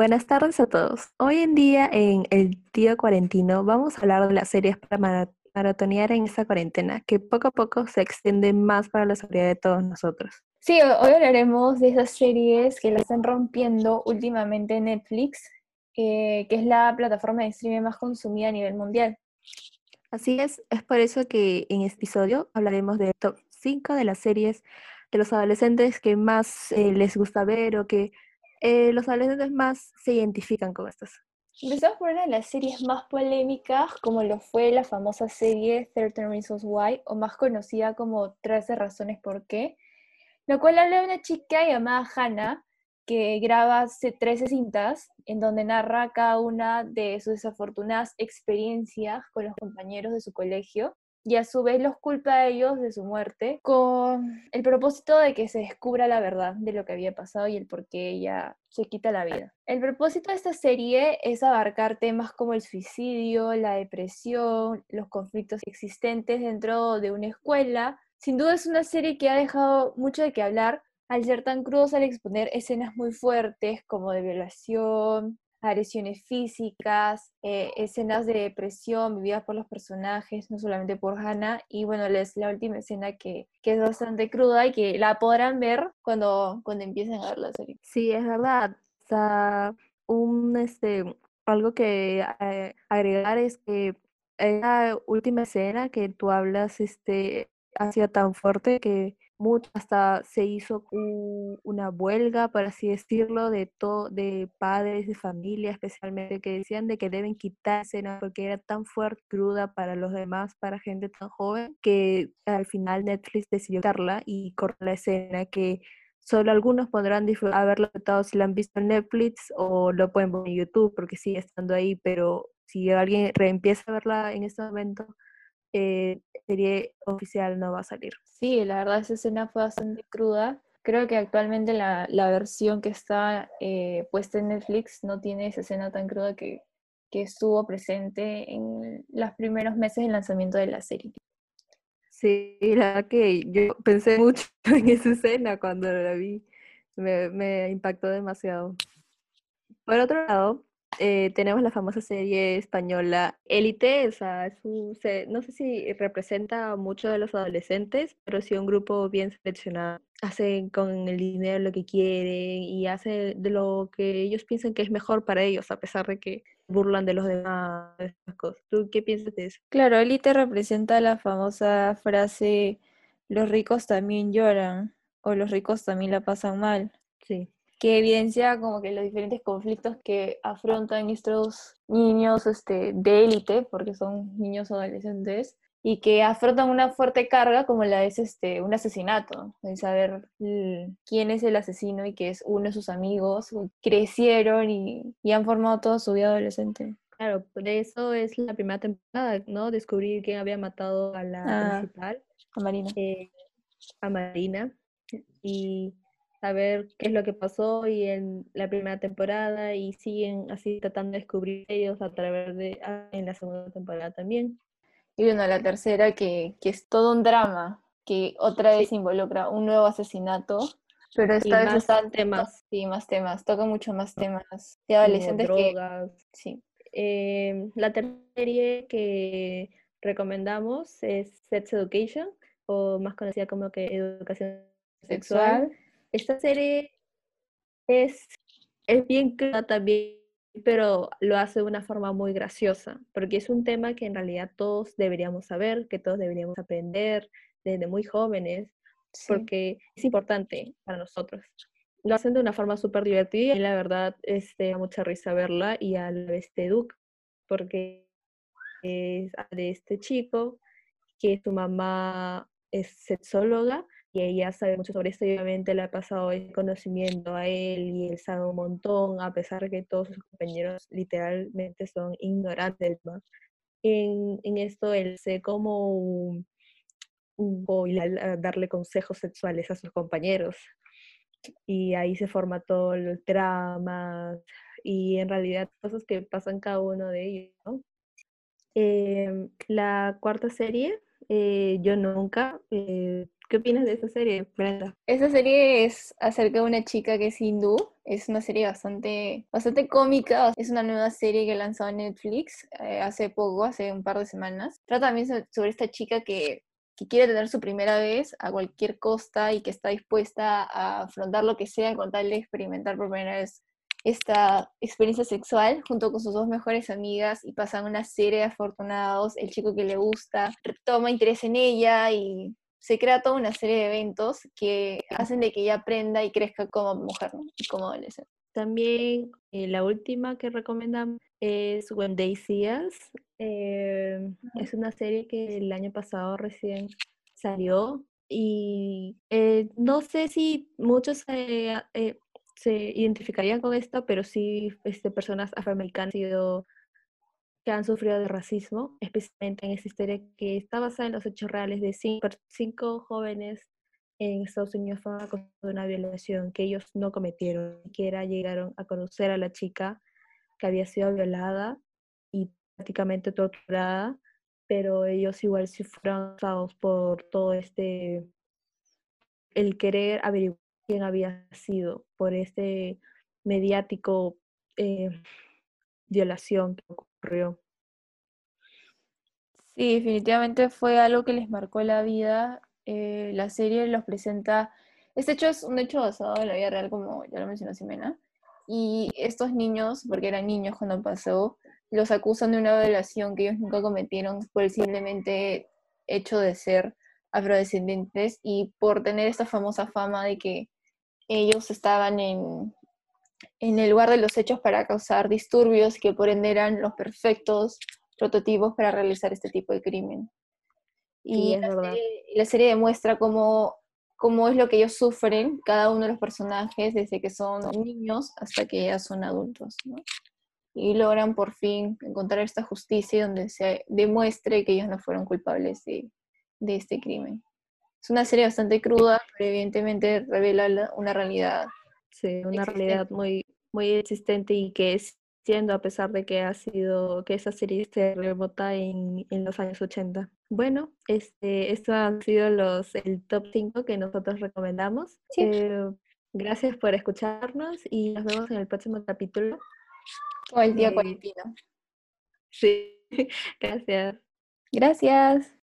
Buenas tardes a todos. Hoy en día en El Tío Cuarentino vamos a hablar de las series para maratonear en esta cuarentena, que poco a poco se extiende más para la seguridad de todos nosotros. Sí, hoy hablaremos de esas series que la están rompiendo últimamente Netflix, eh, que es la plataforma de streaming más consumida a nivel mundial. Así es, es por eso que en este episodio hablaremos de top 5 de las series de los adolescentes que más eh, les gusta ver o que eh, los adolescentes más se identifican con estas. Empezamos por una de las series más polémicas, como lo fue la famosa serie 13 Reasons Why, o más conocida como 13 Razones por qué, la cual habla de una chica llamada Hannah, que graba 13 cintas en donde narra cada una de sus desafortunadas experiencias con los compañeros de su colegio y a su vez los culpa a ellos de su muerte con el propósito de que se descubra la verdad de lo que había pasado y el por qué ella se quita la vida. El propósito de esta serie es abarcar temas como el suicidio, la depresión, los conflictos existentes dentro de una escuela. Sin duda es una serie que ha dejado mucho de qué hablar al ser tan crudos al exponer escenas muy fuertes como de violación, agresiones físicas, eh, escenas de depresión vividas por los personajes, no solamente por Hannah. Y bueno, es la última escena que, que, es bastante cruda y que la podrán ver cuando, cuando empiecen a ver la serie. Sí, es verdad. O sea, un, este, algo que eh, agregar es que la última escena que tú hablas este, ha sido tan fuerte que mucho, hasta se hizo una huelga, por así decirlo, de todo, de padres de familia especialmente, que decían de que deben quitarse, porque era tan fuerte, cruda para los demás, para gente tan joven, que al final Netflix decidió quitarla y cortar la escena que solo algunos podrán haberlo tratado si la han visto en Netflix o lo pueden ver en YouTube porque sigue estando ahí, pero si alguien reempieza a verla en este momento, eh, serie oficial no va a salir. Sí, la verdad esa escena fue bastante cruda. Creo que actualmente la, la versión que está eh, puesta en Netflix no tiene esa escena tan cruda que, que estuvo presente en los primeros meses del lanzamiento de la serie. Sí, la verdad que yo pensé mucho en esa escena cuando la vi. Me, me impactó demasiado. Por otro lado, eh, tenemos la famosa serie española Élite, o sea, es no sé si representa mucho de los adolescentes, pero sí un grupo bien seleccionado. Hacen con el dinero lo que quieren y hacen de lo que ellos piensan que es mejor para ellos, a pesar de que burlan de los demás, esas cosas. ¿Tú qué piensas de eso? Claro, Élite representa la famosa frase, los ricos también lloran o los ricos también la pasan mal. Sí que evidencia como que los diferentes conflictos que afrontan estos niños este, de élite, porque son niños adolescentes, y que afrontan una fuerte carga como la es este, un asesinato, de saber quién es el asesino y que es uno de sus amigos, crecieron y, han formado toda su vida adolescente. Claro, por eso es la primera temporada, ¿no? Descubrir quién había matado a la ah, principal. A Marina. Eh, a Marina. Y saber qué es lo que pasó y en la primera temporada y siguen así tratando de descubrir ellos a través de ah, en la segunda temporada también. Y bueno, la tercera que, que es todo un drama, que otra vez involucra un nuevo asesinato, pero esta vez más temas. Sí, más temas, toca mucho más temas de adolescentes drogas. Sí. Em, la tercera serie que recomendamos es Sex Education, o más conocida como que Educación Sexual esta serie es, es bien clara también, pero lo hace de una forma muy graciosa, porque es un tema que en realidad todos deberíamos saber, que todos deberíamos aprender desde muy jóvenes, porque es importante para nosotros. Lo hacen de una forma súper divertida y la verdad este, da mucha risa verla y a la vez te educa, porque es de este chico que su mamá es sexóloga y ella sabe mucho sobre esto y obviamente le ha pasado el conocimiento a él y él sabe un montón, a pesar de que todos sus compañeros literalmente son ignorantes. En, en esto él sé como un, un darle consejos sexuales a sus compañeros y ahí se forma todo el drama y en realidad cosas que pasan cada uno de ellos. Em, la cuarta serie, eh, Yo Nunca, eh, ¿Qué opinas de esa serie, Brenda? Esa serie es acerca de una chica que es hindú. Es una serie bastante, bastante cómica. Es una nueva serie que lanzó Netflix eh, hace poco, hace un par de semanas. Trata también sobre esta chica que, que quiere tener su primera vez a cualquier costa y que está dispuesta a afrontar lo que sea con tal de experimentar por primera vez esta experiencia sexual junto con sus dos mejores amigas y pasan una serie de afortunados, el chico que le gusta toma interés en ella y se crea toda una serie de eventos que hacen de que ella aprenda y crezca como mujer y como adolescente. También eh, la última que recomendamos es When They See Us. Eh, es una serie que el año pasado recién salió y eh, no sé si muchos se identificarían con esta, pero sí este, personas afroamericanas han sido que han sufrido de racismo, especialmente en esta historia que está basada en los hechos reales de cinco, jóvenes en Estados Unidos fueron acusados de una violación que ellos no cometieron, ni siquiera llegaron a conocer a la chica que había sido violada y prácticamente torturada, pero ellos igual sí fueron acusados por todo este, el querer averiguar quién había sido, por este mediático eh, violación que ocurrió. Sí, definitivamente fue algo que les marcó la vida. Eh, la serie los presenta. Este hecho es un hecho basado en la vida real, como ya lo mencionó Ximena. Y estos niños, porque eran niños cuando pasó, los acusan de una violación que ellos nunca cometieron por el simplemente hecho de ser afrodescendientes y por tener esta famosa fama de que ellos estaban en, en el lugar de los hechos para causar disturbios que por ende eran los perfectos prototipos para realizar este tipo de crimen. Y la, serie, demuestra cómo, cómo es lo que ellos sufren, cada uno de los personajes, desde que son niños hasta que ya son adultos. Y logran por fin encontrar esta justicia donde se demuestre que ellos no fueron culpables de, de este crimen. Es una serie bastante cruda, pero evidentemente revela una realidad Sí, una realidad muy, muy existente y que es siendo a pesar de que ha sido, que esa serie se remota en, en los años 80. Bueno, este, esto han sido los, el top 5 que nosotros recomendamos. Eh, gracias por escucharnos y nos vemos en el próximo capítulo. O el día eh, Sí, gracias. Gracias.